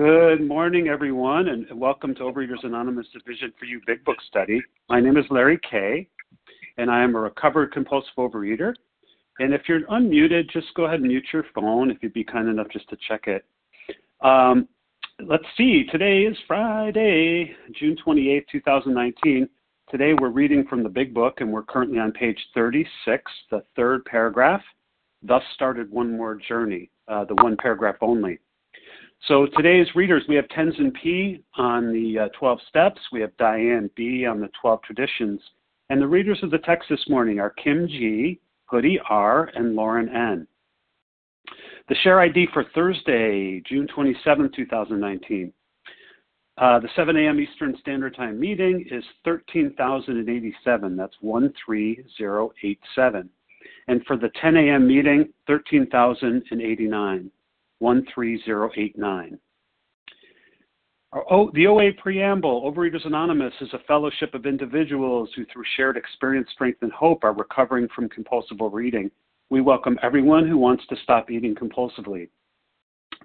Good morning, everyone, and welcome to Overeaters Anonymous A Vision for You Big Book Study. My name is Larry Kay, and I am a recovered compulsive overeater. And if you're unmuted, just go ahead and mute your phone if you'd be kind enough just to check it. Um, let's see, today is Friday, June 28, 2019. Today we're reading from the Big Book, and we're currently on page 36, the third paragraph. Thus started one more journey, uh, the one paragraph only. So today's readers, we have Tenzin P on the uh, 12 steps, we have Diane B on the 12 traditions, and the readers of the text this morning are Kim G, Goody R, and Lauren N. The share ID for Thursday, June 27, 2019. Uh, the 7 a.m. Eastern Standard Time meeting is 13,087. That's 13087. And for the 10 a.m. meeting, 13,089. 13089. Oh, the OA Preamble, Overeaters Anonymous, is a fellowship of individuals who, through shared experience, strength, and hope, are recovering from compulsive overeating. We welcome everyone who wants to stop eating compulsively.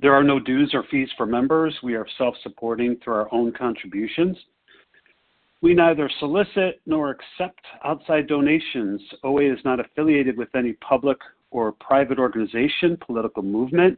There are no dues or fees for members. We are self supporting through our own contributions. We neither solicit nor accept outside donations. OA is not affiliated with any public or private organization, political movement,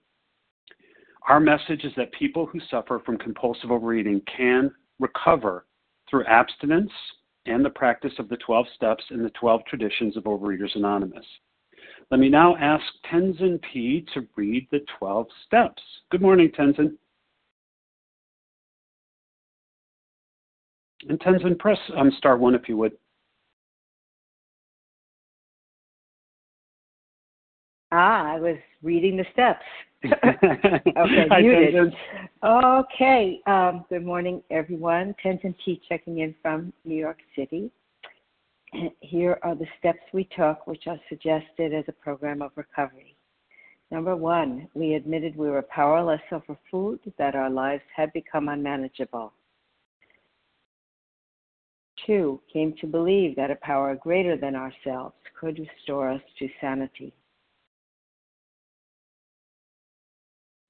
our message is that people who suffer from compulsive overeating can recover through abstinence and the practice of the 12 steps and the 12 traditions of Overeaters Anonymous. Let me now ask Tenzin P. to read the 12 steps. Good morning, Tenzin. And Tenzin, press um, star one if you would. Ah, I was reading the steps. okay, muted. Okay, um, good morning, everyone. Tenzin T checking in from New York City. Here are the steps we took, which are suggested as a program of recovery. Number one, we admitted we were powerless over food, that our lives had become unmanageable. Two, came to believe that a power greater than ourselves could restore us to sanity.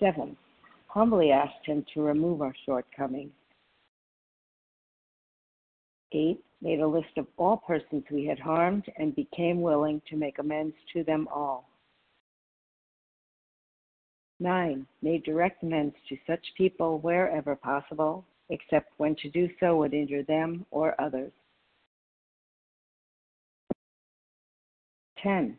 7. Humbly asked him to remove our shortcomings. 8. Made a list of all persons we had harmed and became willing to make amends to them all. 9. Made direct amends to such people wherever possible, except when to do so would injure them or others. 10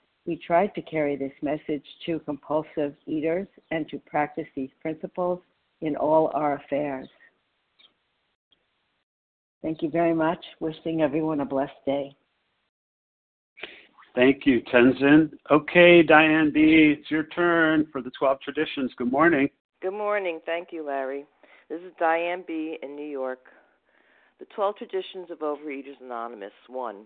we tried to carry this message to compulsive eaters and to practice these principles in all our affairs. Thank you very much. Wishing everyone a blessed day. Thank you, Tenzin. Okay, Diane B., it's your turn for the 12 traditions. Good morning. Good morning. Thank you, Larry. This is Diane B. in New York. The 12 traditions of Overeaters Anonymous. 1.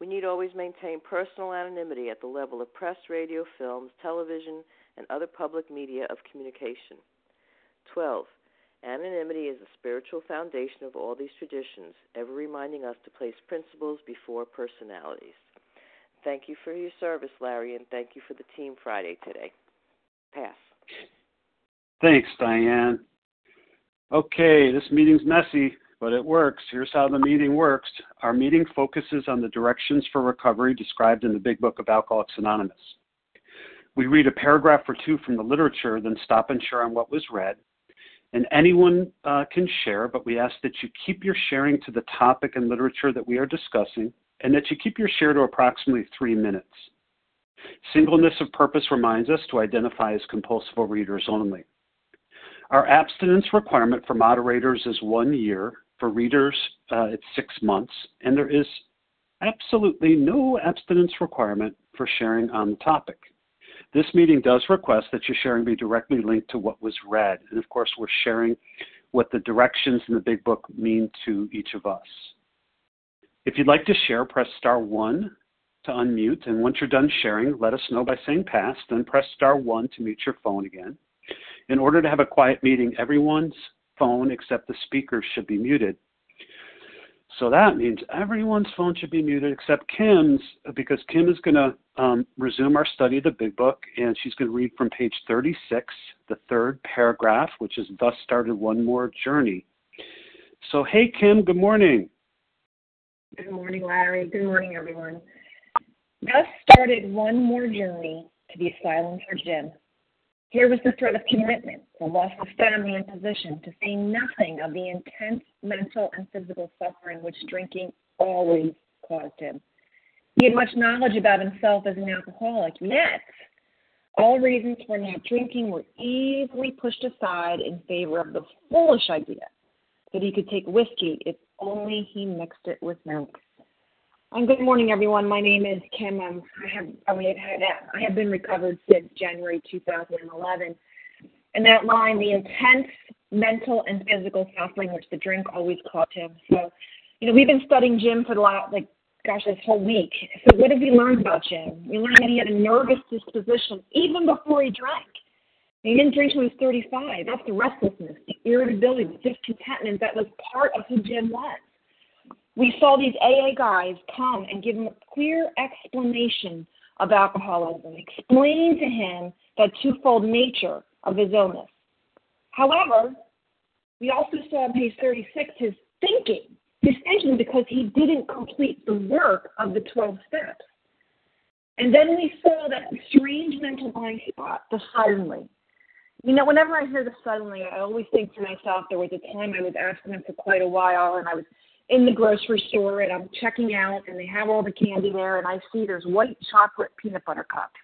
We need always maintain personal anonymity at the level of press, radio, films, television, and other public media of communication. 12. Anonymity is the spiritual foundation of all these traditions, ever reminding us to place principles before personalities. Thank you for your service, Larry, and thank you for the Team Friday today. Pass. Thanks, Diane. Okay, this meeting's messy, but it works. Here's how the meeting works. Our meeting focuses on the directions for recovery described in the Big Book of Alcoholics Anonymous. We read a paragraph or two from the literature, then stop and share on what was read. And anyone uh, can share, but we ask that you keep your sharing to the topic and literature that we are discussing and that you keep your share to approximately three minutes. Singleness of purpose reminds us to identify as compulsive readers only. Our abstinence requirement for moderators is one year. For readers, uh, it's six months. And there is absolutely no abstinence requirement for sharing on the topic. This meeting does request that your sharing be directly linked to what was read. And of course, we're sharing what the directions in the big book mean to each of us. If you'd like to share, press star one to unmute. And once you're done sharing, let us know by saying pass, then press star one to mute your phone again. In order to have a quiet meeting, everyone's phone except the speaker should be muted. So that means everyone's phone should be muted except Kim's, because Kim is going to um, resume our study of the Big Book, and she's going to read from page 36, the third paragraph, which is Thus Started One More Journey. So, hey, Kim, good morning. Good morning, Larry. Good morning, everyone. Thus started one more journey to the asylum for Jim. Here was the threat of commitment, the loss of family and position, to say nothing of the intense mental and physical suffering which drinking always caused him. He had much knowledge about himself as an alcoholic, yet all reasons for not drinking were easily pushed aside in favor of the foolish idea that he could take whiskey if only he mixed it with milk. Good morning, everyone. My name is Kim. I have I, mean, I have been recovered since January 2011. And that line, the intense mental and physical suffering which the drink always caused him. So, you know, we've been studying Jim for the last, like, gosh, this whole week. So, what have we learned about Jim? We learned that he had a nervous disposition even before he drank. He didn't drink until he was 35. That's the restlessness, the irritability, the discontentment that was part of who Jim was. We saw these AA guys come and give him a clear explanation of alcoholism, explain to him the twofold nature of his illness. However, we also saw on page 36 his thinking, his thinking because he didn't complete the work of the 12 steps. And then we saw that strange mental blind spot, the suddenly, you know, whenever I hear the suddenly, I always think to myself, there was a time I was abstinent for quite a while, and I was in the grocery store, and I'm checking out, and they have all the candy there, and I see there's white chocolate peanut butter cups.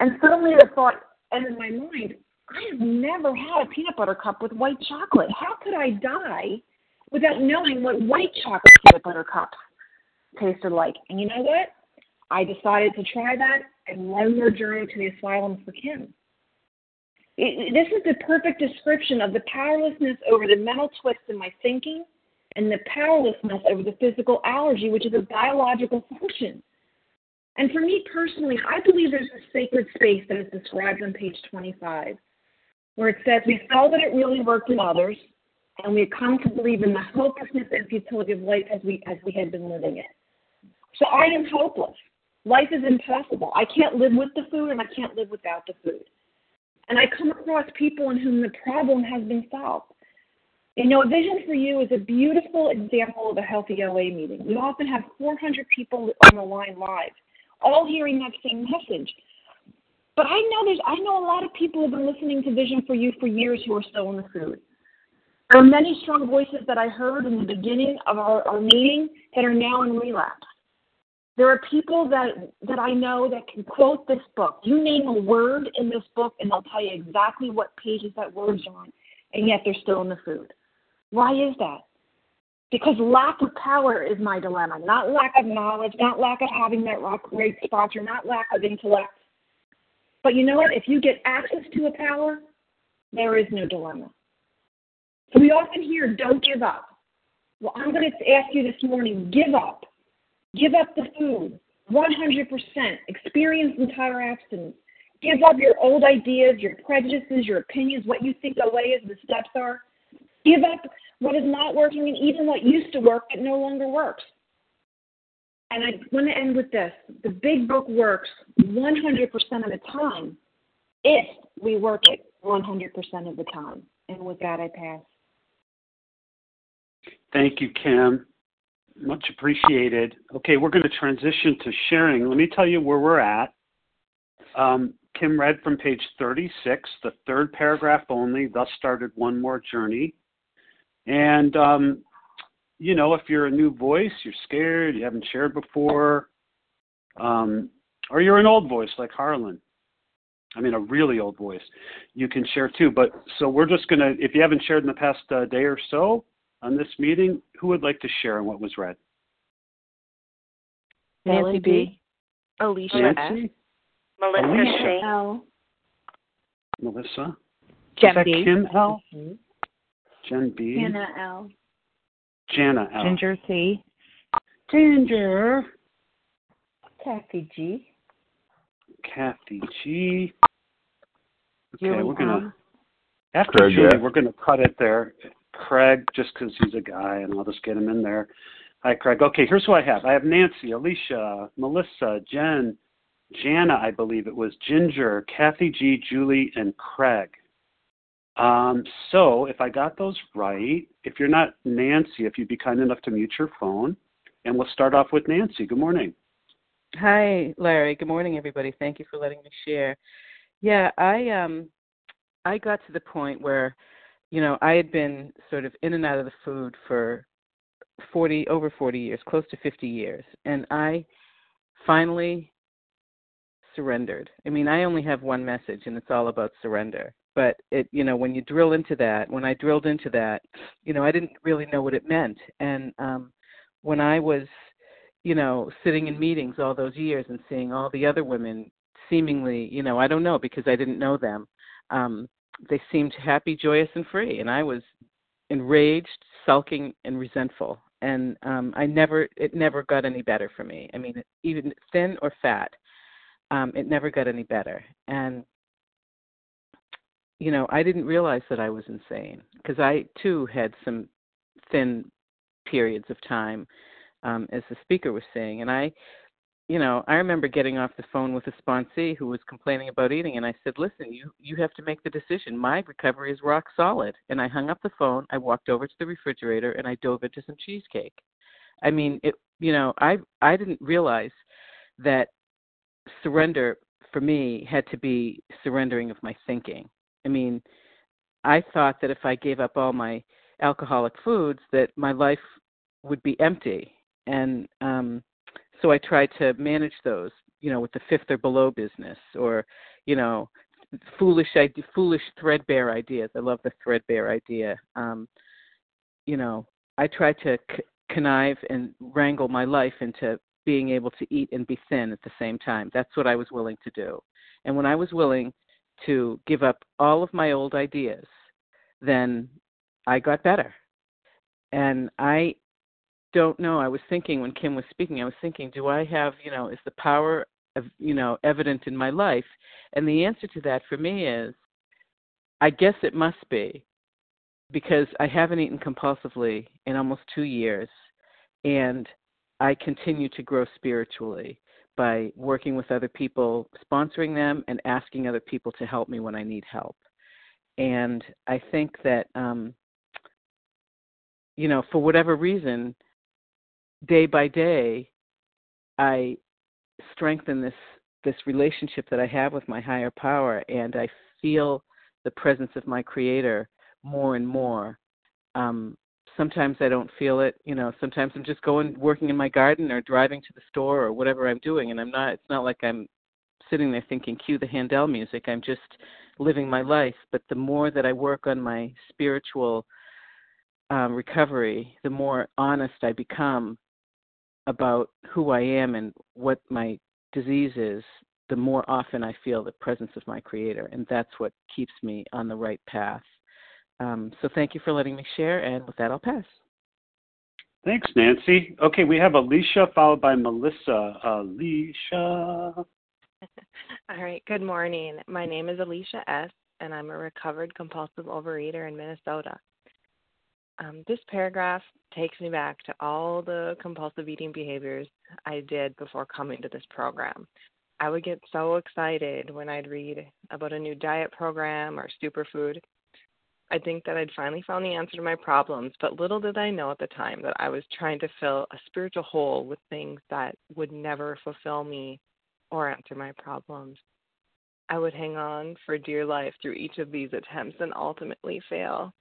And suddenly the thought entered my mind, I have never had a peanut butter cup with white chocolate. How could I die without knowing what white chocolate peanut butter cups tasted like? And you know what? I decided to try that and run their journey to the asylum for Kim. It, this is the perfect description of the powerlessness over the mental twist in my thinking and the powerlessness over the physical allergy, which is a biological function. And for me personally, I believe there's a sacred space that is described on page 25, where it says, We saw that it really worked in others, and we had come to believe in the hopelessness and futility of life as we, as we had been living it. So I am hopeless. Life is impossible. I can't live with the food, and I can't live without the food. And I come across people in whom the problem has been solved. You know, Vision for You is a beautiful example of a healthy OA meeting. We often have 400 people on the line live, all hearing that same message. But I know there's, I know a lot of people who have been listening to Vision for You for years who are still in the food. There are many strong voices that I heard in the beginning of our, our meeting that are now in relapse. There are people that, that I know that can quote this book. You name a word in this book, and they'll tell you exactly what pages that word's on, and yet they're still in the food. Why is that? Because lack of power is my dilemma, not lack of knowledge, not lack of having that rock great sponsor, not lack of intellect. But you know what? If you get access to a power, there is no dilemma. So we often hear, don't give up. Well, I'm going to ask you this morning, give up. Give up the food. 100%. Experience entire abstinence. Give up your old ideas, your prejudices, your opinions, what you think the way is, the steps are. Give up what is not working and even what used to work that no longer works. And I want to end with this. The big book works 100% of the time if we work it 100% of the time. And with that, I pass. Thank you, Kim. Much appreciated. Okay, we're going to transition to sharing. Let me tell you where we're at. Um, Kim read from page 36, the third paragraph only, thus started one more journey. And, um, you know, if you're a new voice, you're scared, you haven't shared before, um, or you're an old voice like Harlan, I mean, a really old voice, you can share too. But so we're just going to, if you haven't shared in the past uh, day or so, on this meeting. Who would like to share on what was read? Nancy B. Alicia Nancy? S. Melissa Alicia. L. Melissa? Jen Is B. Kim L? Jen B. Hannah L. Jana L. Ginger C. Ginger. Kathy G. Kathy G. Okay, Julie we're gonna M. after Craig Julie, F. we're gonna cut it there. Craig, just because he's a guy, and I'll just get him in there. Hi, Craig. Okay, here's who I have. I have Nancy, Alicia, Melissa, Jen, Jana, I believe it was, Ginger, Kathy G, Julie, and Craig. Um, so if I got those right, if you're not Nancy, if you'd be kind enough to mute your phone, and we'll start off with Nancy. Good morning. Hi, Larry. Good morning, everybody. Thank you for letting me share. Yeah, I um, I got to the point where you know, I had been sort of in and out of the food for 40 over 40 years, close to 50 years, and I finally surrendered. I mean, I only have one message and it's all about surrender. But it, you know, when you drill into that, when I drilled into that, you know, I didn't really know what it meant. And um when I was, you know, sitting in meetings all those years and seeing all the other women seemingly, you know, I don't know because I didn't know them. Um they seemed happy, joyous, and free, and I was enraged, sulking, and resentful. And um, I never, it never got any better for me. I mean, even thin or fat, um, it never got any better. And you know, I didn't realize that I was insane because I too had some thin periods of time, um, as the speaker was saying, and I you know, I remember getting off the phone with a sponsee who was complaining about eating, and I said, "Listen, you you have to make the decision. My recovery is rock solid." And I hung up the phone. I walked over to the refrigerator and I dove into some cheesecake. I mean, it. You know, I I didn't realize that surrender for me had to be surrendering of my thinking. I mean, I thought that if I gave up all my alcoholic foods, that my life would be empty, and um so I tried to manage those, you know, with the fifth or below business or, you know, foolish foolish threadbare ideas. I love the threadbare idea. Um, you know, I tried to c- connive and wrangle my life into being able to eat and be thin at the same time. That's what I was willing to do. And when I was willing to give up all of my old ideas, then I got better. And I don't know. I was thinking when Kim was speaking, I was thinking, do I have, you know, is the power of, you know, evident in my life? And the answer to that for me is I guess it must be because I haven't eaten compulsively in almost two years and I continue to grow spiritually by working with other people, sponsoring them, and asking other people to help me when I need help. And I think that, um, you know, for whatever reason, day by day, I strengthen this this relationship that I have with my higher power, and I feel the presence of my Creator more and more. Um, sometimes I don't feel it. You know, sometimes I'm just going working in my garden or driving to the store or whatever I'm doing, and I'm not. It's not like I'm sitting there thinking, "Cue the Handel music." I'm just living my life. But the more that I work on my spiritual um, recovery, the more honest I become about who I am and what my disease is, the more often I feel the presence of my Creator, and that's what keeps me on the right path. Um, so thank you for letting me share, and with that, I'll pass. Thanks, Nancy. Okay, we have Alicia followed by Melissa. Alicia. All right, good morning. My name is Alicia S., and I'm a recovered compulsive overeater in Minnesota. Um, this paragraph takes me back to all the compulsive eating behaviors I did before coming to this program. I would get so excited when I'd read about a new diet program or superfood I think that I'd finally found the answer to my problems, but little did I know at the time that I was trying to fill a spiritual hole with things that would never fulfill me or answer my problems. I would hang on for dear life through each of these attempts and ultimately fail.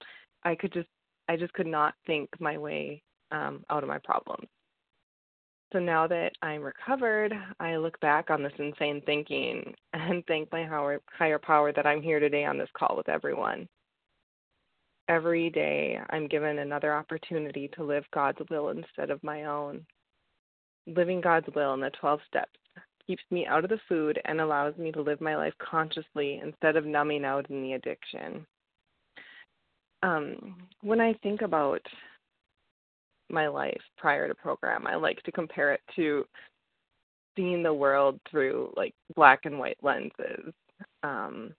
I could just I just could not think my way um, out of my problems. So now that I'm recovered, I look back on this insane thinking and thank my higher power that I'm here today on this call with everyone every day I'm given another opportunity to live God's will instead of my own. Living God's will in the 12 steps keeps me out of the food and allows me to live my life consciously instead of numbing out in the addiction. Um, when I think about my life prior to program, I like to compare it to seeing the world through like black and white lenses. Um,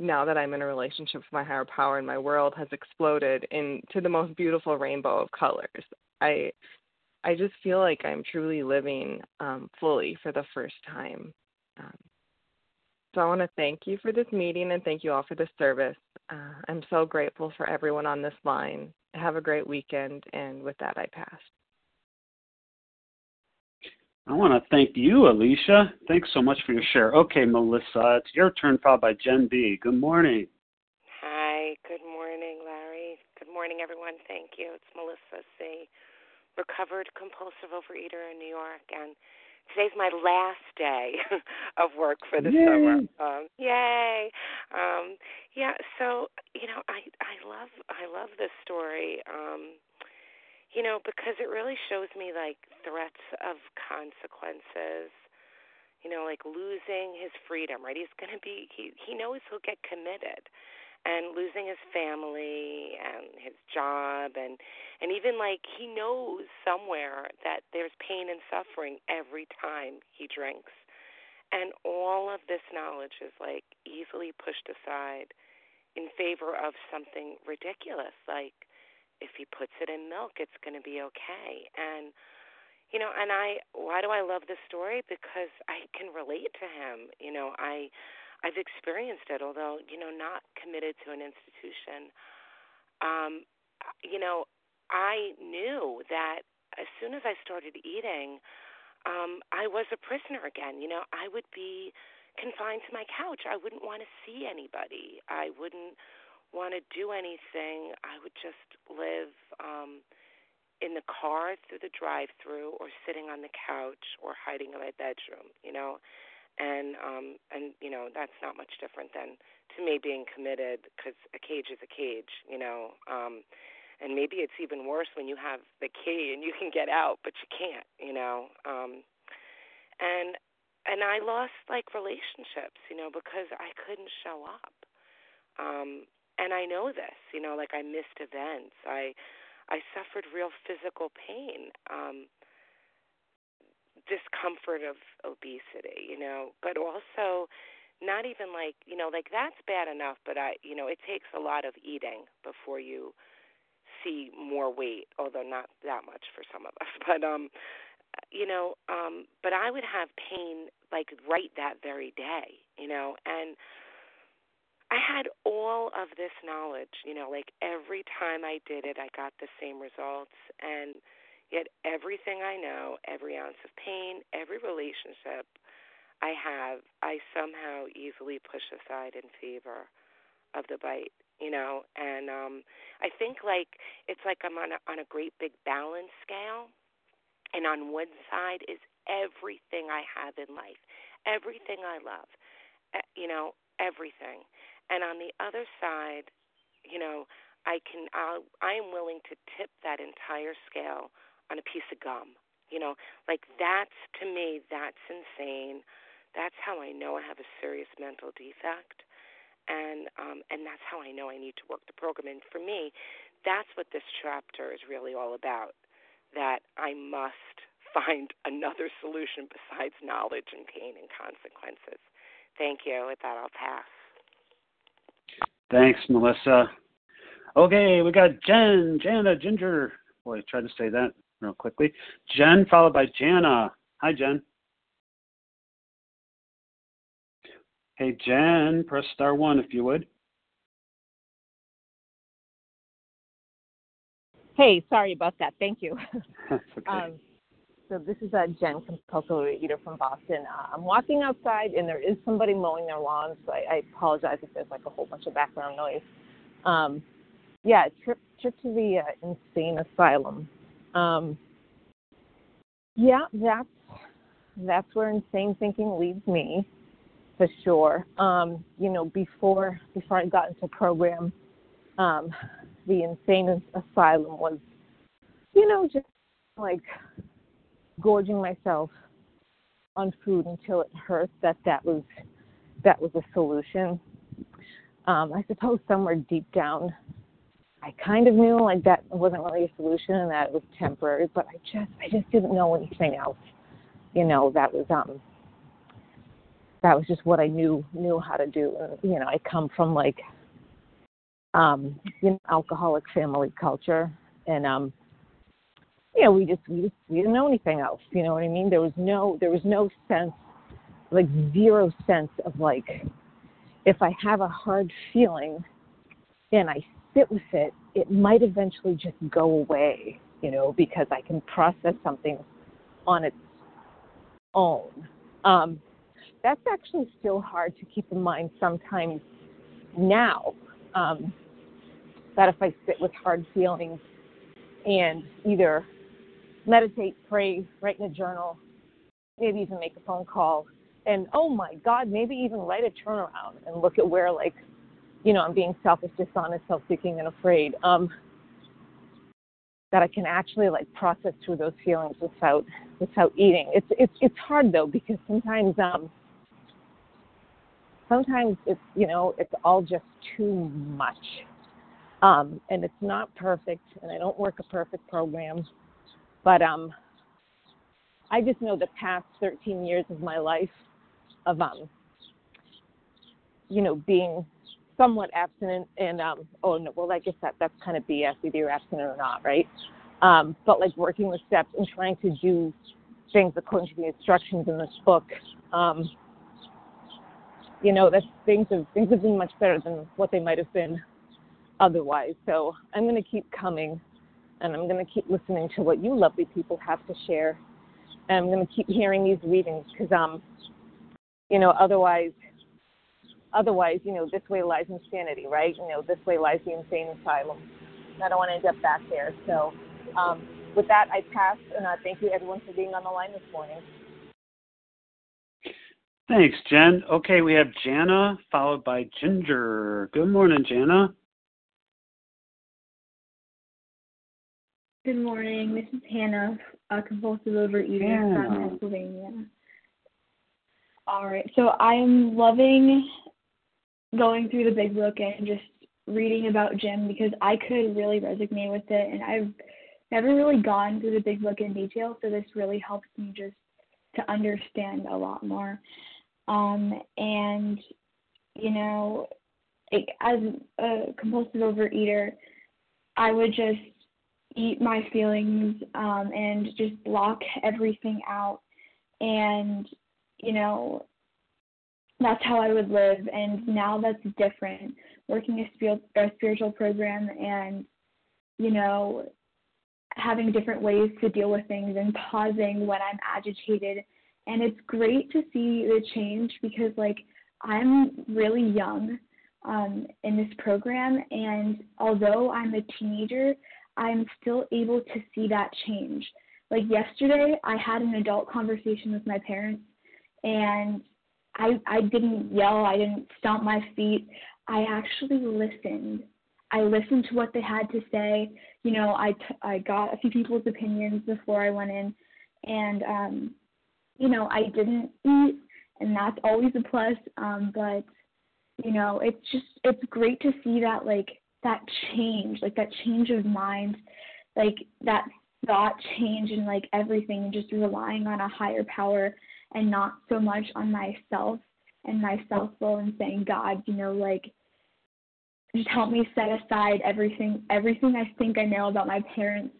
now that I'm in a relationship with my higher power and my world has exploded into the most beautiful rainbow of colors. I I just feel like I'm truly living um, fully for the first time. Um, so I want to thank you for this meeting and thank you all for this service. Uh, I'm so grateful for everyone on this line. Have a great weekend, and with that, I pass. I want to thank you, Alicia. Thanks so much for your share. Okay, Melissa, it's your turn, followed by Jen B. Good morning. Hi. Good morning, Larry. Good morning, everyone. Thank you. It's Melissa C., recovered compulsive overeater in New York, and today's my last day of work for the yay. summer. Um, yay! Um, yeah. So you know, I I love I love this story. Um, you know, because it really shows me like threats of consequences. You know, like losing his freedom, right? He's going to be he he knows he'll get committed and losing his family and his job and and even like he knows somewhere that there's pain and suffering every time he drinks. And all of this knowledge is like easily pushed aside in favor of something ridiculous like if he puts it in milk, it's going to be okay. And you know, and I why do I love this story? Because I can relate to him. You know, I I've experienced it, although you know, not committed to an institution. Um, you know, I knew that as soon as I started eating, um, I was a prisoner again. You know, I would be confined to my couch. I wouldn't want to see anybody. I wouldn't want to do anything, I would just live um in the car through the drive-through or sitting on the couch or hiding in my bedroom, you know. And um and you know, that's not much different than to me being committed cuz a cage is a cage, you know. Um and maybe it's even worse when you have the key and you can get out but you can't, you know. Um and and I lost like relationships, you know, because I couldn't show up. Um and I know this, you know, like I missed events. I I suffered real physical pain. Um discomfort of obesity, you know, but also not even like, you know, like that's bad enough, but I, you know, it takes a lot of eating before you see more weight, although not that much for some of us. But um you know, um but I would have pain like right that very day, you know, and I had all of this knowledge, you know, like every time I did it I got the same results and Yet everything I know, every ounce of pain, every relationship I have, I somehow easily push aside in favor of the bite, you know. And um I think like it's like I'm on a on a great big balance scale and on one side is everything I have in life, everything I love, you know, everything. And on the other side, you know, I can I'll, I am willing to tip that entire scale on a piece of gum. You know, like that's to me, that's insane. That's how I know I have a serious mental defect, and um, and that's how I know I need to work the program. And for me, that's what this chapter is really all about. That I must find another solution besides knowledge and pain and consequences. Thank you. With that, I'll pass. Thanks, Melissa. Okay, we got Jen, Jana, Ginger. Boy, I tried to say that real quickly. Jen, followed by Jana. Hi, Jen. Hey, Jen, press star one if you would. Hey, sorry about that. Thank you. That's okay. Um, so this is uh, Jen, compulsive eater from Boston. Uh, I'm walking outside, and there is somebody mowing their lawn, So I, I apologize if there's like a whole bunch of background noise. Um, yeah, trip trip to the uh, insane asylum. Um, yeah, that's that's where insane thinking leads me, for sure. Um, you know, before before I got into program, um, the insane asylum was, you know, just like gorging myself on food until it hurt. That that was that was a solution. Um, I suppose somewhere deep down, I kind of knew like that wasn't really a solution and that it was temporary, but I just I just didn't know anything else. You know, that was um that was just what I knew knew how to do. And you know, I come from like um, you know, alcoholic family culture and um you know, we just we just we didn't know anything else. You know what I mean? There was no there was no sense like zero sense of like if I have a hard feeling and I sit with it, it might eventually just go away, you know, because I can process something on its own. Um, that's actually still hard to keep in mind sometimes now. Um, that if I sit with hard feelings and either meditate, pray, write in a journal, maybe even make a phone call, and oh my God, maybe even write a turnaround and look at where like you know, I'm being selfish, dishonest, self-seeking, and afraid. Um, that I can actually like process through those feelings without without eating. It's it's it's hard though because sometimes um sometimes it's you know it's all just too much. Um, and it's not perfect, and I don't work a perfect program, but um, I just know the past 13 years of my life of um, you know being somewhat abstinent and um oh no well I guess that that's kind of BS either you're abstinent or not right? Um but like working with steps and trying to do things according to the instructions in this book um you know that things have things have been much better than what they might have been otherwise. So I'm going to keep coming and I'm going to keep listening to what you lovely people have to share and I'm going to keep hearing these readings because um you know otherwise Otherwise, you know, this way lies insanity, right? You know, this way lies the insane asylum. I don't want to end up back there. So, um, with that, I pass, and uh, thank you everyone for being on the line this morning. Thanks, Jen. Okay, we have Jana followed by Ginger. Good morning, Jana. Good morning. This is Hannah, a compulsive overeater from Pennsylvania. All right. So I'm loving going through the big book and just reading about Jim because I could really resonate with it and I've never really gone through the big book in detail, so this really helps me just to understand a lot more. Um, and you know, it, as a compulsive overeater, I would just eat my feelings um, and just block everything out. And, you know, that's how I would live. And now that's different. Working a, spirit, a spiritual program and, you know, having different ways to deal with things and pausing when I'm agitated. And it's great to see the change because, like, I'm really young um, in this program, and although I'm a teenager, I'm still able to see that change. Like yesterday, I had an adult conversation with my parents, and I I didn't yell, I didn't stomp my feet. I actually listened. I listened to what they had to say. You know, I t- I got a few people's opinions before I went in, and um, you know, I didn't eat, and that's always a plus. Um, but you know, it's just it's great to see that like that change, like that change of mind, like that thought change and like everything, and just relying on a higher power and not so much on myself and my self will and saying, God, you know, like just help me set aside everything everything I think I know about my parents,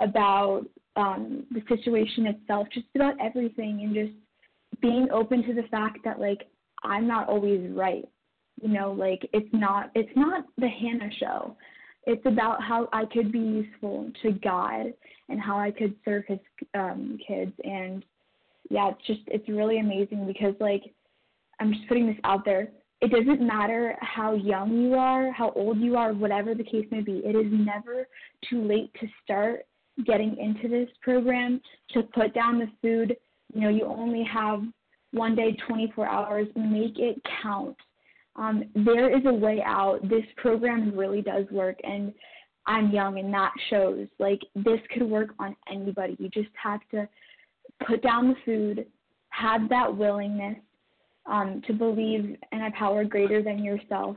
about um the situation itself, just about everything and just being open to the fact that like I'm not always right you know like it's not it's not the hannah show. It's about how i could be useful to god and how i could serve his um kids. And yeah it's just it's really amazing because like i'm just putting this out there. It doesn't matter how young you are how old you are whatever the case may be. It is never too late to start getting into this program to put down the food. You know you only have one day 24 hours. Make it count um, there is a way out. This program really does work, and I'm young, and that shows. Like, this could work on anybody. You just have to put down the food, have that willingness um, to believe in a power greater than yourself,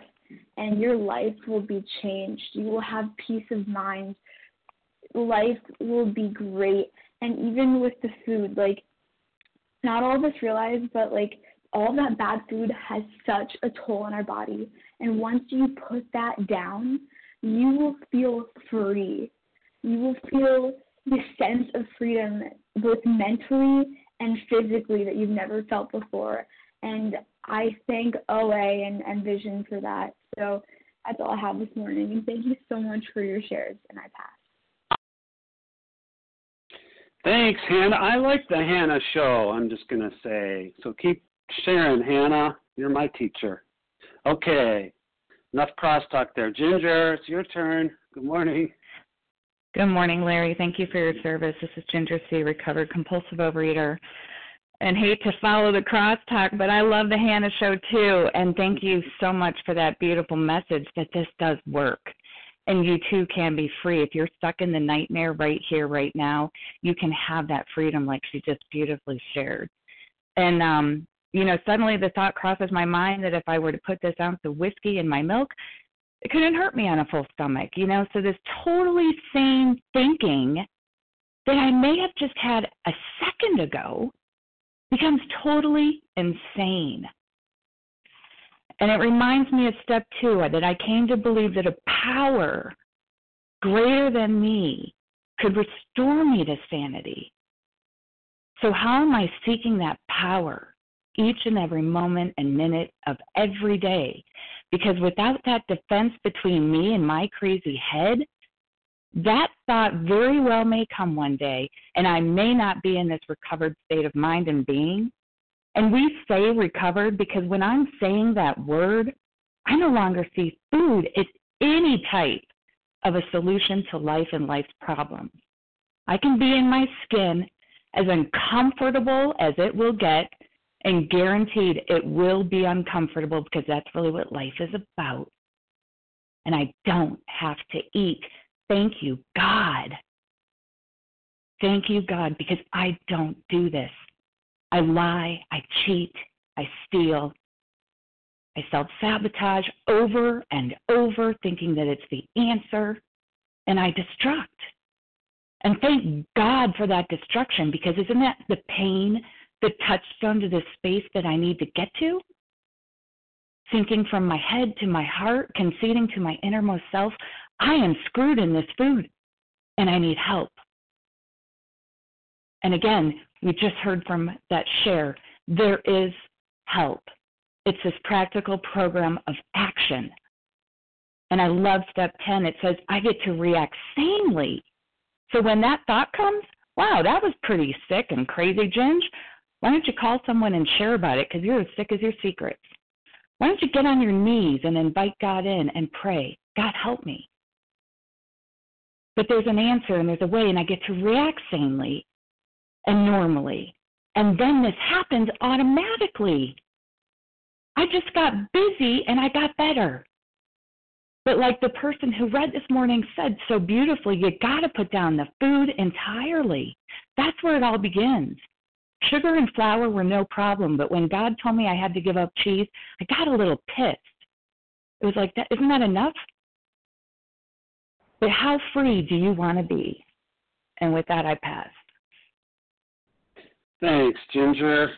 and your life will be changed. You will have peace of mind. Life will be great. And even with the food, like, not all of us realize, but like, all that bad food has such a toll on our body. And once you put that down, you will feel free. You will feel the sense of freedom, both mentally and physically, that you've never felt before. And I thank OA and, and Vision for that. So that's all I have this morning. And thank you so much for your shares. And I pass. Thanks, Hannah. I like the Hannah show, I'm just going to say. So keep Sharon, Hannah, you're my teacher. Okay, enough crosstalk there. Ginger, it's your turn. Good morning. Good morning, Larry. Thank you for your service. This is Ginger C., recovered compulsive overeater. And hate to follow the crosstalk, but I love the Hannah show too. And thank you so much for that beautiful message that this does work. And you too can be free. If you're stuck in the nightmare right here, right now, you can have that freedom like she just beautifully shared. And um, you know, suddenly the thought crosses my mind that if I were to put this ounce of whiskey in my milk, it couldn't hurt me on a full stomach, you know. So this totally sane thinking that I may have just had a second ago becomes totally insane. And it reminds me of step two uh, that I came to believe that a power greater than me could restore me to sanity. So, how am I seeking that power? Each and every moment and minute of every day. Because without that defense between me and my crazy head, that thought very well may come one day, and I may not be in this recovered state of mind and being. And we say recovered because when I'm saying that word, I no longer see food as any type of a solution to life and life's problems. I can be in my skin as uncomfortable as it will get and guaranteed it will be uncomfortable because that's really what life is about. And I don't have to eat. Thank you, God. Thank you, God, because I don't do this. I lie, I cheat, I steal, I self sabotage over and over, thinking that it's the answer, and I destruct. And thank God for that destruction because isn't that the pain, the touchstone to the space that I need to get to? Thinking from my head to my heart, conceding to my innermost self, I am screwed in this food and I need help. And again, we just heard from that share there is help. It's this practical program of action. And I love step 10. It says, I get to react sanely. So when that thought comes, wow, that was pretty sick and crazy, Ginge. Why don't you call someone and share about it? Because you're as sick as your secrets. Why don't you get on your knees and invite God in and pray, God, help me? But there's an answer and there's a way, and I get to react sanely and normally. And then this happens automatically. I just got busy and I got better. But like the person who read this morning said so beautifully, you got to put down the food entirely. That's where it all begins. Sugar and flour were no problem, but when God told me I had to give up cheese, I got a little pissed. It was like, that, isn't that enough? But how free do you want to be? And with that, I pass. Thanks, Ginger.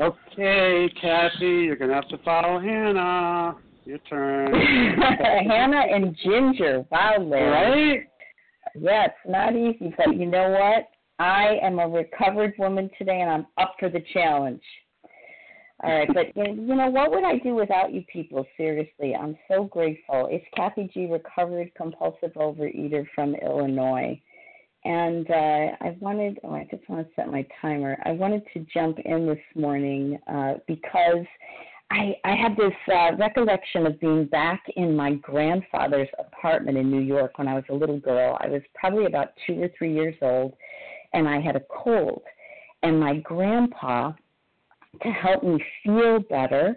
Okay, Kathy, you're going to have to follow Hannah. Your turn. Hannah and Ginger. Wow, Larry. Right? Yeah, it's not easy, but you know what? I am a recovered woman today, and I'm up for the challenge. All right, but you know what would I do without you people? Seriously, I'm so grateful. It's Kathy G, recovered compulsive overeater from Illinois, and uh, I wanted. Oh, I just want to set my timer. I wanted to jump in this morning uh, because I I had this uh, recollection of being back in my grandfather's apartment in New York when I was a little girl. I was probably about two or three years old, and I had a cold, and my grandpa to help me feel better,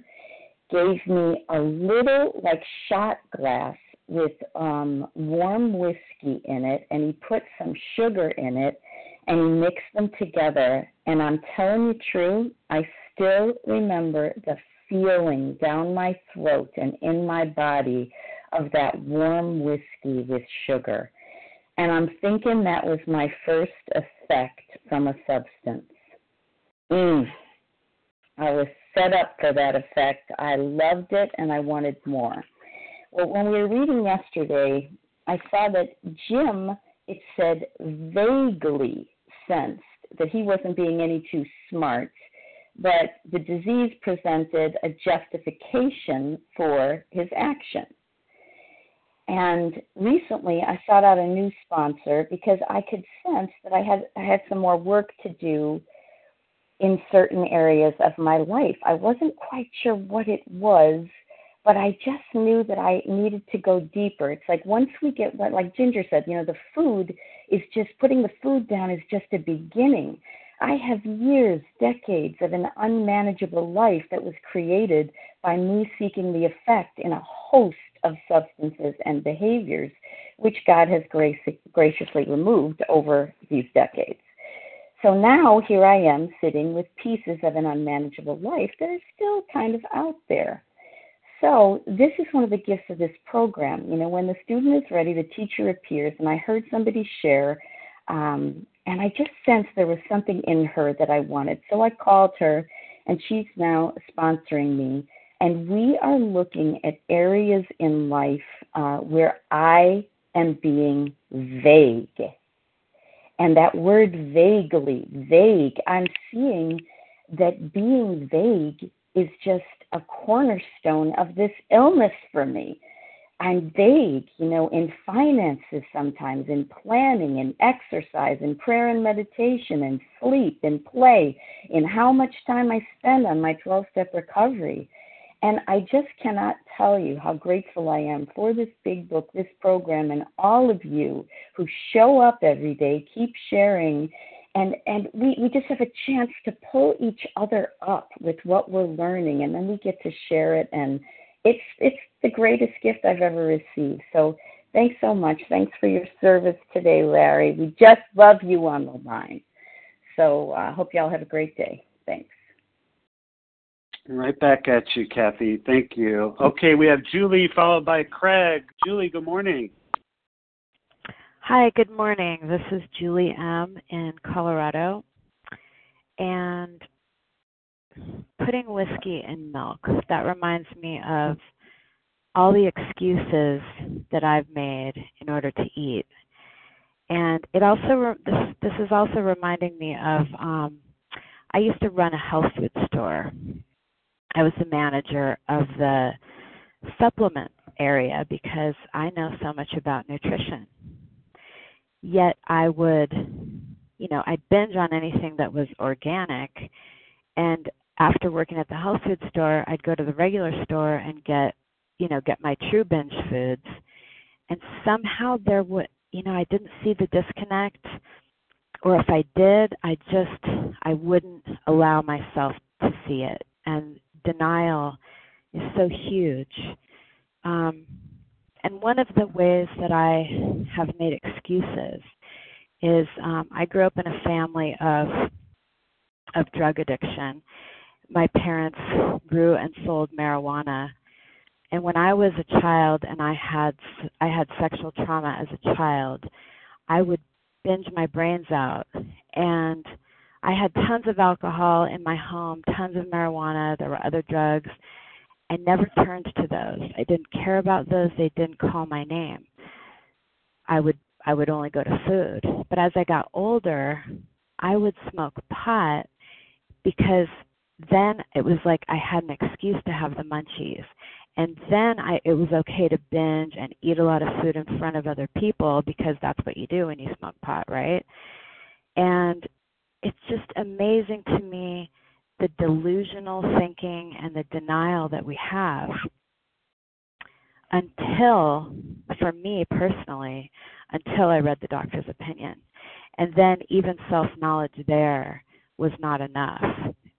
gave me a little like shot glass with um, warm whiskey in it, and he put some sugar in it, and he mixed them together. And I'm telling you true, I still remember the feeling down my throat and in my body of that warm whiskey with sugar. And I'm thinking that was my first effect from a substance. Mm. I was set up for that effect. I loved it and I wanted more. Well, when we were reading yesterday, I saw that Jim, it said, vaguely sensed that he wasn't being any too smart, but the disease presented a justification for his action. And recently, I sought out a new sponsor because I could sense that I had I had some more work to do in certain areas of my life. I wasn't quite sure what it was, but I just knew that I needed to go deeper. It's like once we get, what, like Ginger said, you know, the food is just putting the food down is just a beginning. I have years, decades of an unmanageable life that was created by me seeking the effect in a host of substances and behaviors, which God has grac- graciously removed over these decades. So now here I am sitting with pieces of an unmanageable life that are still kind of out there. So this is one of the gifts of this program. You know, when the student is ready, the teacher appears, and I heard somebody share, um, and I just sensed there was something in her that I wanted. So I called her, and she's now sponsoring me. And we are looking at areas in life uh, where I am being vague and that word vaguely, vague, I'm seeing that being vague is just a cornerstone of this illness for me. I'm vague, you know, in finances sometimes, in planning, in exercise, in prayer and meditation, in sleep, in play, in how much time I spend on my 12 step recovery. And I just cannot tell you how grateful I am for this big book, this program, and all of you who show up every day, keep sharing, and and we, we just have a chance to pull each other up with what we're learning, and then we get to share it, and it's it's the greatest gift I've ever received. So thanks so much. Thanks for your service today, Larry. We just love you on the line. So I uh, hope y'all have a great day. Thanks. Right back at you, Kathy. Thank you. Okay, we have Julie followed by Craig. Julie, good morning. Hi, good morning. This is Julie M. in Colorado. And putting whiskey in milk, that reminds me of all the excuses that I've made in order to eat. And it also this this is also reminding me of um I used to run a health food store. I was the manager of the supplement area because I know so much about nutrition. Yet I would, you know, I'd binge on anything that was organic. And after working at the health food store, I'd go to the regular store and get, you know, get my true binge foods. And somehow there would, you know, I didn't see the disconnect or if I did, I just I wouldn't allow myself to see it. And denial is so huge. Um, and one of the ways that I have made excuses is um, I grew up in a family of of drug addiction. My parents grew and sold marijuana, and when I was a child and I had I had sexual trauma as a child, I would binge my brains out. And I had tons of alcohol in my home, tons of marijuana, there were other drugs. I never turned to those. I didn't care about those. They didn't call my name. I would I would only go to food. But as I got older, I would smoke pot because then it was like I had an excuse to have the munchies and then I it was okay to binge and eat a lot of food in front of other people because that's what you do when you smoke pot, right? And it's just amazing to me the delusional thinking and the denial that we have until for me personally until I read the doctor's opinion. And then even self-knowledge there was not enough.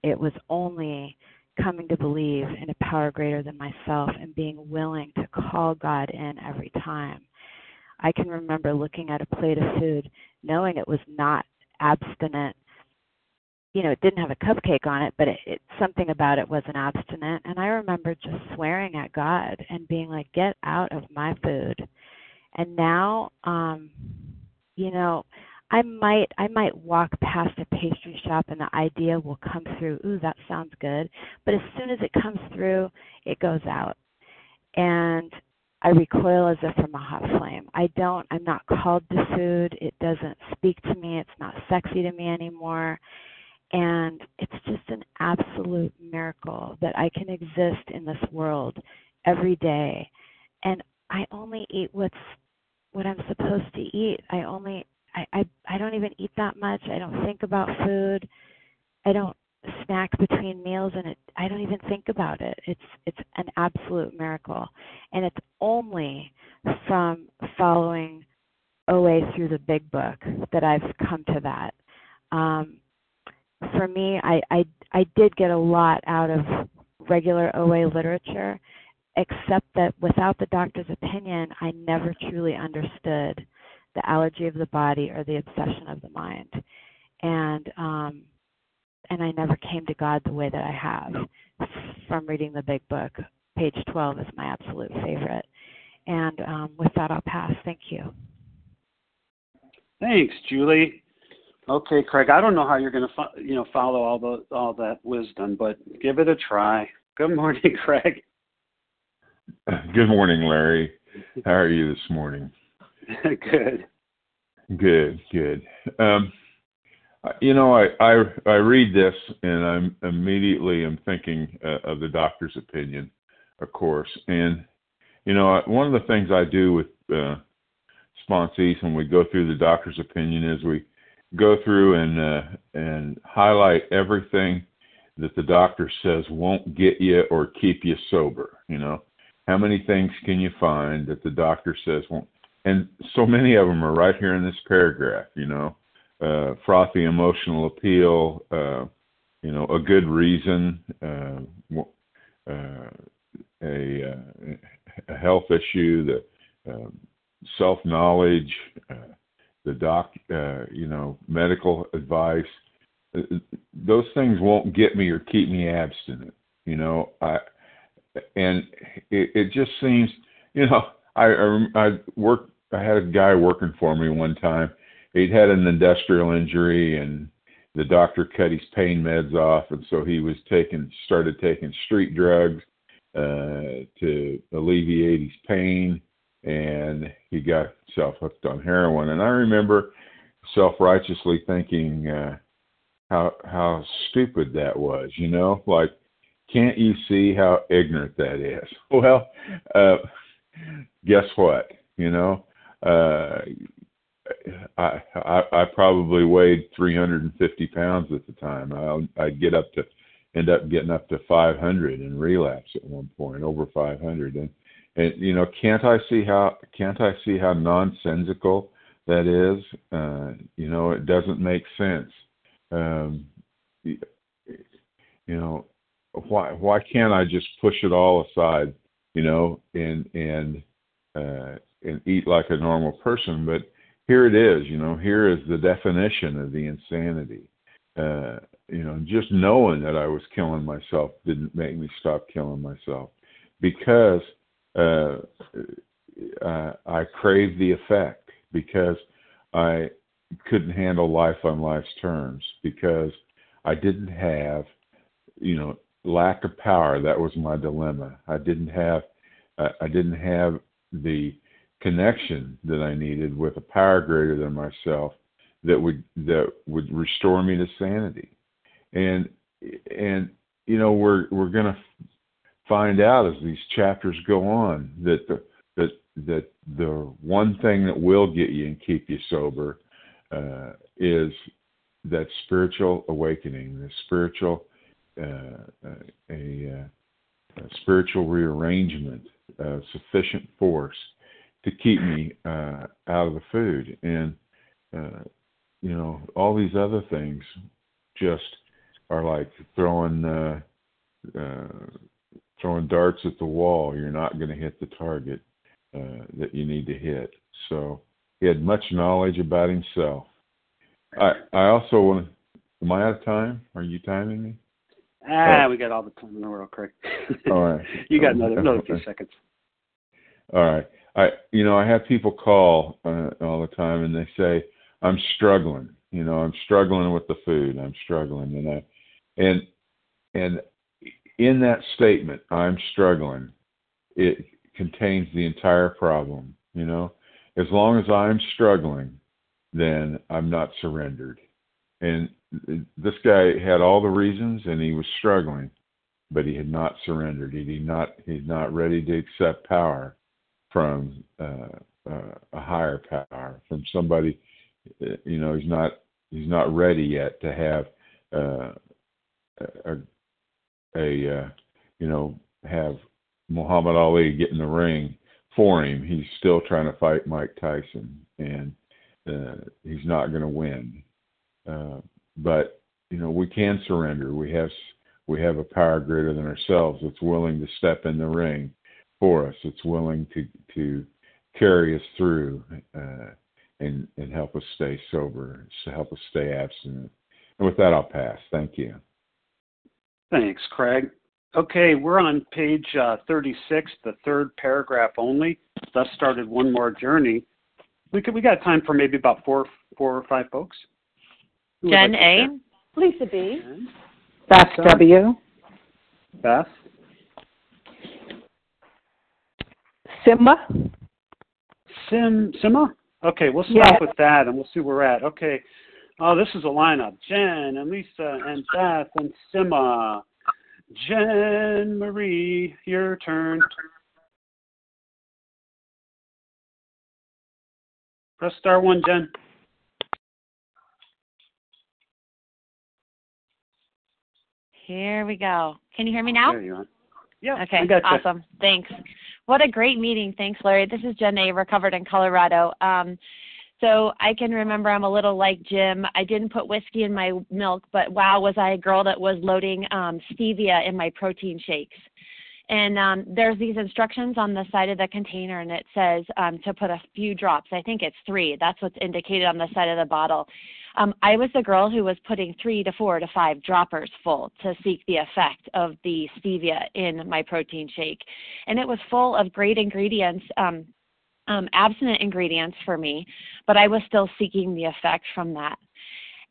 It was only coming to believe in a power greater than myself and being willing to call God in every time. I can remember looking at a plate of food, knowing it was not abstinent. You know, it didn't have a cupcake on it, but it, it something about it wasn't abstinent. And I remember just swearing at God and being like, "Get out of my food." And now, um, you know, I might I might walk past a pastry shop and the idea will come through, ooh, that sounds good. But as soon as it comes through, it goes out. And I recoil as if from a hot flame. I don't I'm not called to food. It doesn't speak to me. It's not sexy to me anymore. And it's just an absolute miracle that I can exist in this world every day. And I only eat what's what I'm supposed to eat. I only I, I I don't even eat that much. I don't think about food. I don't snack between meals and it I don't even think about it. It's it's an absolute miracle. And it's only from following OA through the big book that I've come to that. Um for me I, I I did get a lot out of regular OA literature, except that without the doctor's opinion I never truly understood the allergy of the body or the obsession of the mind. And um and i never came to god the way that i have. From reading the big book page 12 is my absolute favorite. And um with that i'll pass. Thank you. Thanks julie okay craig i don't know how you're going to fo- you know follow all the all that wisdom but give it a try good morning craig good morning larry how are you this morning good. Good, good. Um, you know, I, I I read this and I'm immediately am thinking uh, of the doctor's opinion, of course. And you know, one of the things I do with uh, sponsees when we go through the doctor's opinion is we go through and uh, and highlight everything that the doctor says won't get you or keep you sober. You know, how many things can you find that the doctor says won't and so many of them are right here in this paragraph. You know, uh, frothy emotional appeal. Uh, you know, a good reason. Uh, uh, a, uh, a health issue. The um, self knowledge. Uh, the doc. Uh, you know, medical advice. Uh, those things won't get me or keep me abstinent. You know, I and it, it just seems, you know, I I, I worked. I had a guy working for me one time. He'd had an industrial injury, and the doctor cut his pain meds off, and so he was taking started taking street drugs uh, to alleviate his pain, and he got himself hooked on heroin. And I remember self-righteously thinking uh, how how stupid that was. You know, like can't you see how ignorant that is? Well, uh, guess what? You know, uh, I, I I probably weighed 350 pounds at the time. I I'd get up to end up getting up to 500 and relapse at one point, over 500. And and you know, can't I see how can't I see how nonsensical that is? Uh, you know, it doesn't make sense. Um, you know, why why can't I just push it all aside? You know, and and uh, and eat like a normal person? But here it is. You know, here is the definition of the insanity. Uh, you know, just knowing that I was killing myself didn't make me stop killing myself because uh, uh, I craved the effect because I couldn't handle life on life's terms because I didn't have, you know, lack of power. That was my dilemma. I didn't have, uh, I didn't have the connection that I needed with a power greater than myself that would that would restore me to sanity and and you know we're we're going to find out as these chapters go on that the that that the one thing that will get you and keep you sober uh, is that spiritual awakening, the spiritual uh, uh a, uh, a, spiritual rearrangement, uh, sufficient force to keep me uh, out of the food, and you know all these other things just are like throwing uh, uh, throwing darts at the wall. You're not going to hit the target uh, that you need to hit. So he had much knowledge about himself. I I also want. to. Am I out of time? Are you timing me? Ah, oh. we got all the time in the world, Craig. all right. you got another another few seconds. All right. I you know I have people call uh, all the time and they say I'm struggling. You know I'm struggling with the food. I'm struggling, and I and and in that statement, I'm struggling, it contains the entire problem. You know, as long as I'm struggling, then I'm not surrendered. And this guy had all the reasons, and he was struggling, but he had not surrendered. He did not. He's not ready to accept power from uh, uh, a higher power, from somebody. Uh, you know, he's not. He's not ready yet to have uh, a, a uh, you know have Muhammad Ali get in the ring for him. He's still trying to fight Mike Tyson, and uh, he's not going to win. Uh, but you know we can surrender. We have we have a power greater than ourselves that's willing to step in the ring for us. It's willing to to carry us through uh, and and help us stay sober, to help us stay abstinent. And with that, I'll pass. Thank you. Thanks, Craig. Okay, we're on page uh, 36, the third paragraph only. Thus started one more journey. We could, we got time for maybe about four four or five folks. Jen like A. Lisa B. Beth W. Beth. Simba. Sim Simba. Okay, we'll stop with that and we'll see where we're at. Okay, Oh, this is a lineup. Jen and Lisa and Beth and Sima. Jen Marie, your turn. Press star one, Jen. Here we go. Can you hear me now? There you are. Yeah. Okay. Awesome. Thanks. What a great meeting. Thanks, Larry. This is Jen A. Recovered in Colorado. Um, so I can remember I'm a little like Jim. I didn't put whiskey in my milk, but wow, was I a girl that was loading um, stevia in my protein shakes. And um, there's these instructions on the side of the container, and it says um, to put a few drops. I think it's three. That's what's indicated on the side of the bottle. um, I was the girl who was putting three to four to five droppers full to seek the effect of the stevia in my protein shake. And it was full of great ingredients. Um, um, abstinent ingredients for me, but I was still seeking the effect from that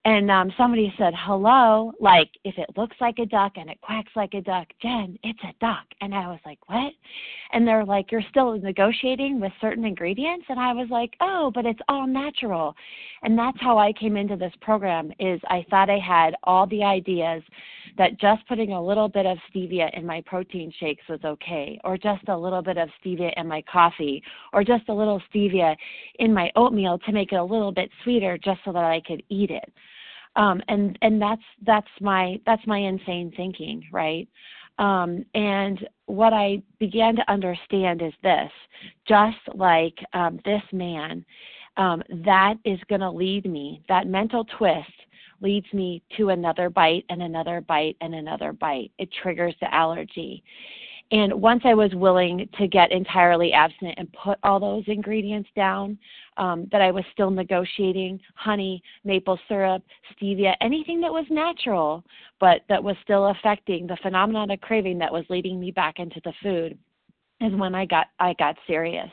and um somebody said hello like if it looks like a duck and it quacks like a duck jen it's a duck. And i was like what? And they're like you're still negotiating with certain ingredients? And i was like oh but it's all natural. And that's how i came into this program is i thought i had all the ideas that just putting a little bit of stevia in my protein shakes was okay or just a little bit of stevia in my coffee or just a little stevia in my oatmeal to make it a little bit sweeter just so that i could eat it um, and and that's that's my that's my insane thinking, right? Um, and what I began to understand is this: just like um, this man, um, that is going to lead me. That mental twist leads me to another bite and another bite and another bite. It triggers the allergy. And once I was willing to get entirely abstinent and put all those ingredients down, um, that I was still negotiating honey, maple syrup, stevia, anything that was natural, but that was still affecting the phenomenon of craving that was leading me back into the food, is when I got I got serious.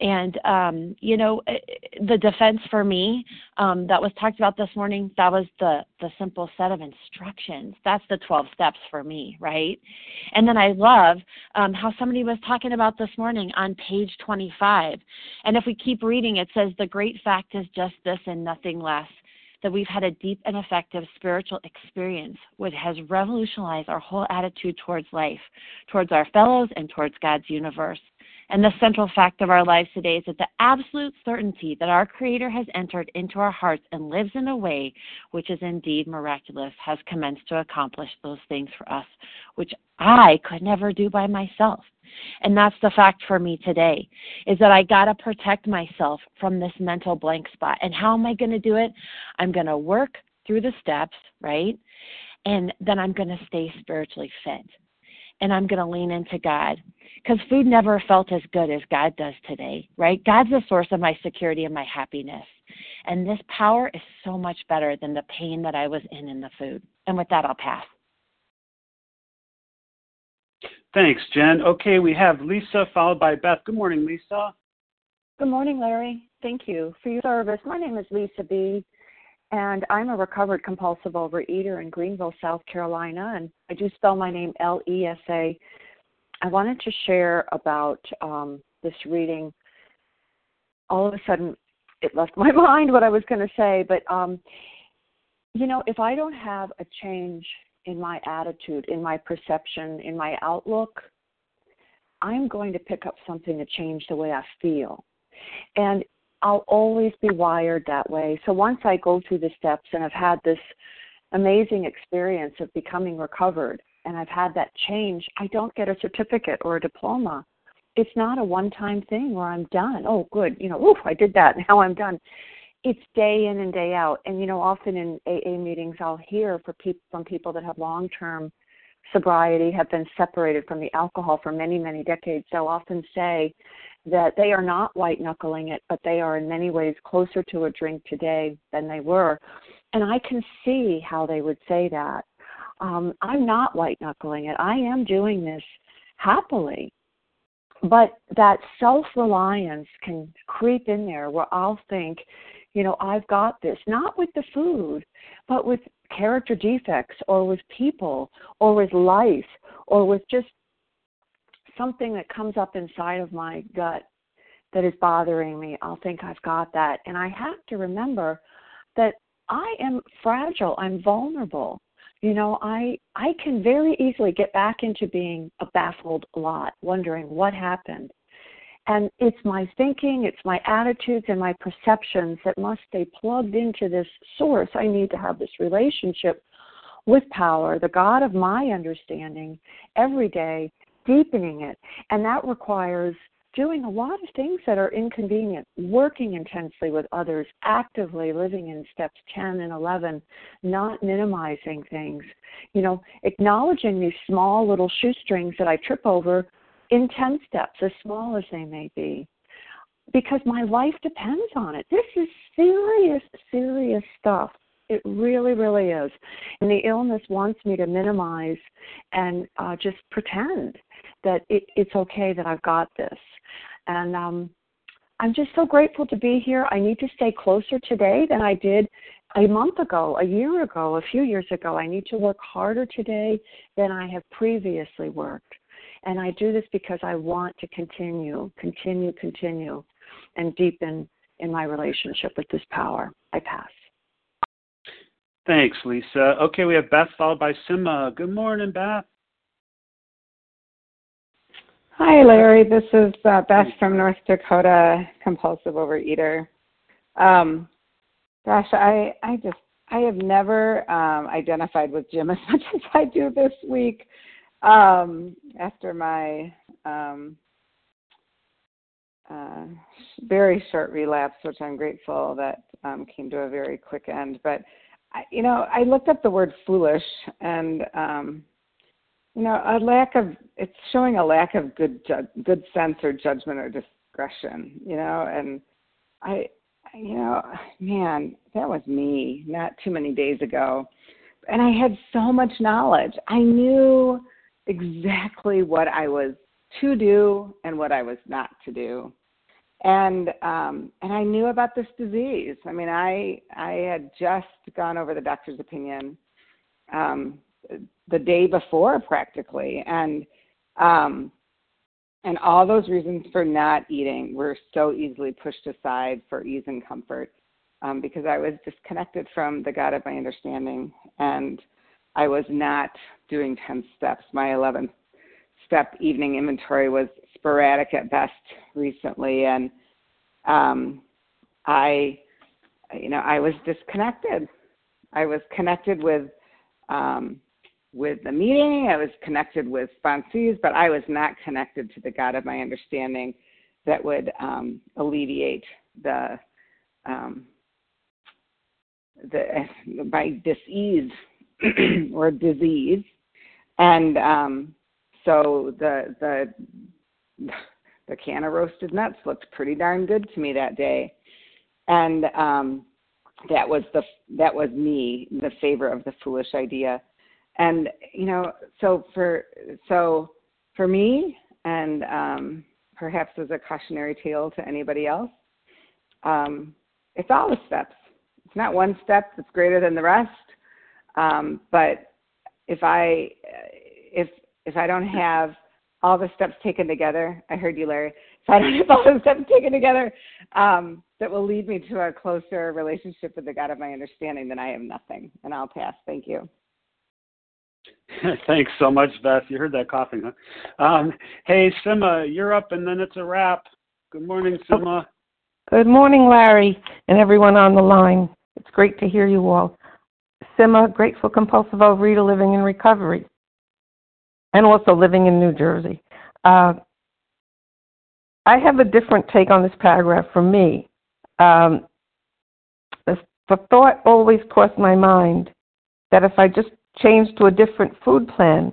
And um, you know, eh, the defense for me um, that was talked about this morning, that was the the simple set of instructions. That's the 12 steps for me, right? And then I love um, how somebody was talking about this morning on page 25. And if we keep reading, it says the great fact is just this and nothing less that we've had a deep and effective spiritual experience which has revolutionized our whole attitude towards life, towards our fellows, and towards God's universe. And the central fact of our lives today is that the absolute certainty that our Creator has entered into our hearts and lives in a way which is indeed miraculous has commenced to accomplish those things for us, which I could never do by myself. And that's the fact for me today is that I got to protect myself from this mental blank spot. And how am I going to do it? I'm going to work through the steps, right? And then I'm going to stay spiritually fit and I'm going to lean into God. Because food never felt as good as God does today, right? God's the source of my security and my happiness. And this power is so much better than the pain that I was in in the food. And with that, I'll pass. Thanks, Jen. Okay, we have Lisa followed by Beth. Good morning, Lisa. Good morning, Larry. Thank you for your service. My name is Lisa B and I'm a recovered compulsive overeater in Greenville, South Carolina, and I do spell my name L E S A. I wanted to share about um, this reading. All of a sudden, it left my mind what I was going to say, but um, you know, if I don't have a change in my attitude, in my perception, in my outlook, I'm going to pick up something to change the way I feel. And I'll always be wired that way. So once I go through the steps and I've had this amazing experience of becoming recovered and I've had that change, I don't get a certificate or a diploma. It's not a one time thing where I'm done. Oh, good. You know, oof, I did that. Now I'm done. It's day in and day out. And, you know, often in AA meetings, I'll hear for pe- from people that have long term sobriety, have been separated from the alcohol for many, many decades. They'll often say, that they are not white knuckling it, but they are in many ways closer to a drink today than they were. And I can see how they would say that. Um, I'm not white knuckling it. I am doing this happily. But that self reliance can creep in there where I'll think, you know, I've got this, not with the food, but with character defects or with people or with life or with just something that comes up inside of my gut that is bothering me, I'll think I've got that. And I have to remember that I am fragile, I'm vulnerable. You know, I I can very easily get back into being a baffled lot, wondering what happened. And it's my thinking, it's my attitudes and my perceptions that must stay plugged into this source. I need to have this relationship with power, the God of my understanding, every day deepening it. And that requires doing a lot of things that are inconvenient, working intensely with others, actively living in steps 10 and 11, not minimizing things, you know, acknowledging these small little shoestrings that I trip over in 10 steps, as small as they may be. because my life depends on it. This is serious, serious stuff. It really, really is. And the illness wants me to minimize and uh, just pretend that it, it's okay that I've got this. And um, I'm just so grateful to be here. I need to stay closer today than I did a month ago, a year ago, a few years ago. I need to work harder today than I have previously worked. And I do this because I want to continue, continue, continue, and deepen in my relationship with this power. I pass. Thanks, Lisa. Okay, we have Beth followed by Sima. Good morning, Beth. Hi, Larry. This is uh, Beth from North Dakota, compulsive overeater. Um, gosh, I I just I have never um, identified with Jim as much as I do this week um, after my um, uh, very short relapse, which I'm grateful that um, came to a very quick end. But I, you know, I looked up the word foolish, and um, you know, a lack of it's showing a lack of good ju- good sense or judgment or discretion. You know, and I, you know, man, that was me not too many days ago, and I had so much knowledge. I knew exactly what I was to do and what I was not to do and um and I knew about this disease. I mean, I I had just gone over the doctor's opinion um the day before practically and um and all those reasons for not eating were so easily pushed aside for ease and comfort um, because I was disconnected from the God of my understanding and I was not doing 10 steps. My 11th step evening inventory was sporadic at best recently, and um, I, you know, I was disconnected. I was connected with um, with the meeting. I was connected with sponsees, but I was not connected to the God of my understanding that would um, alleviate the um, the my disease or disease, and um, so the the the can of roasted nuts looked pretty darn good to me that day, and um, that was the that was me the favor of the foolish idea, and you know so for so for me and um, perhaps as a cautionary tale to anybody else, um, it's all the steps. It's not one step that's greater than the rest, um, but if I if if I don't have all the steps taken together, I heard you, Larry. If I don't have all the steps taken together, um, that will lead me to a closer relationship with the God of my understanding, then I have nothing. And I'll pass. Thank you. Thanks so much, Beth. You heard that coughing, huh? Um, hey, Sima, you're up, and then it's a wrap. Good morning, Sima. Good morning, Larry, and everyone on the line. It's great to hear you all. Sima, grateful compulsive overeater living in recovery and also living in New Jersey. Uh, I have a different take on this paragraph from me. Um, the thought always crossed my mind that if I just changed to a different food plan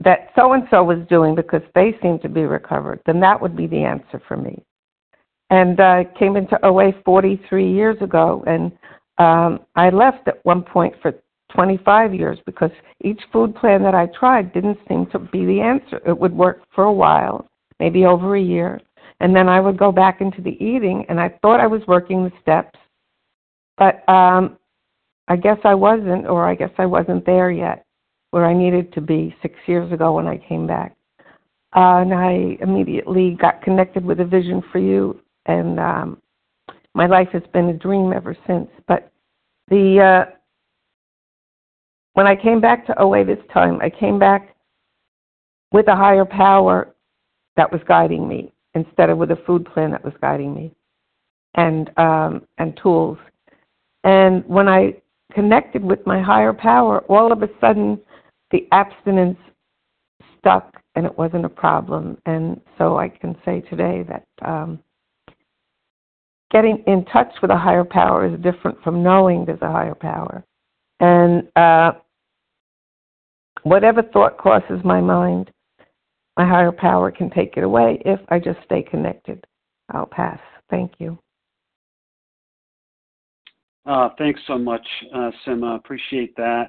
that so and so was doing because they seem to be recovered, then that would be the answer for me. And I uh, came into OA 43 years ago, and um, I left at one point for 25 years because each food plan that I tried didn't seem to be the answer. It would work for a while, maybe over a year, and then I would go back into the eating, and I thought I was working the steps, but um, I guess I wasn't, or I guess I wasn't there yet where I needed to be six years ago when I came back. Uh, and I immediately got connected with a vision for you, and um, my life has been a dream ever since. But the uh, when I came back to OA this time, I came back with a higher power that was guiding me instead of with a food plan that was guiding me and um, and tools. And when I connected with my higher power, all of a sudden the abstinence stuck and it wasn't a problem. And so I can say today that um, getting in touch with a higher power is different from knowing there's a higher power. And uh, Whatever thought crosses my mind, my higher power can take it away if I just stay connected. I'll pass. Thank you. Uh, thanks so much, uh, Sima. Appreciate that.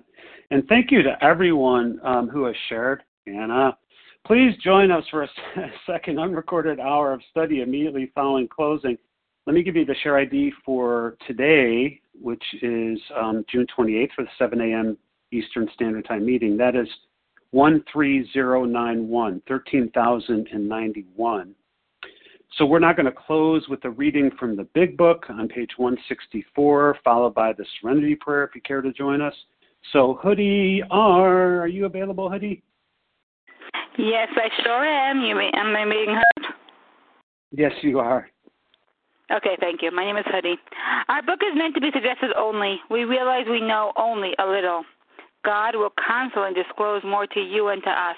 And thank you to everyone um, who has shared. Anna, please join us for a second unrecorded hour of study immediately following closing. Let me give you the share ID for today, which is um, June 28th for the 7 a.m. Eastern Standard Time meeting. That is 13091, 13,091. So we're not going to close with a reading from the Big Book on page 164, followed by the Serenity Prayer if you care to join us. So Hoodie R, are you available, Hoodie? Yes, I sure am. You may, am I being heard? Yes, you are. Okay, thank you. My name is Hoodie. Our book is meant to be suggested only. We realize we know only a little. God will constantly disclose more to you and to us.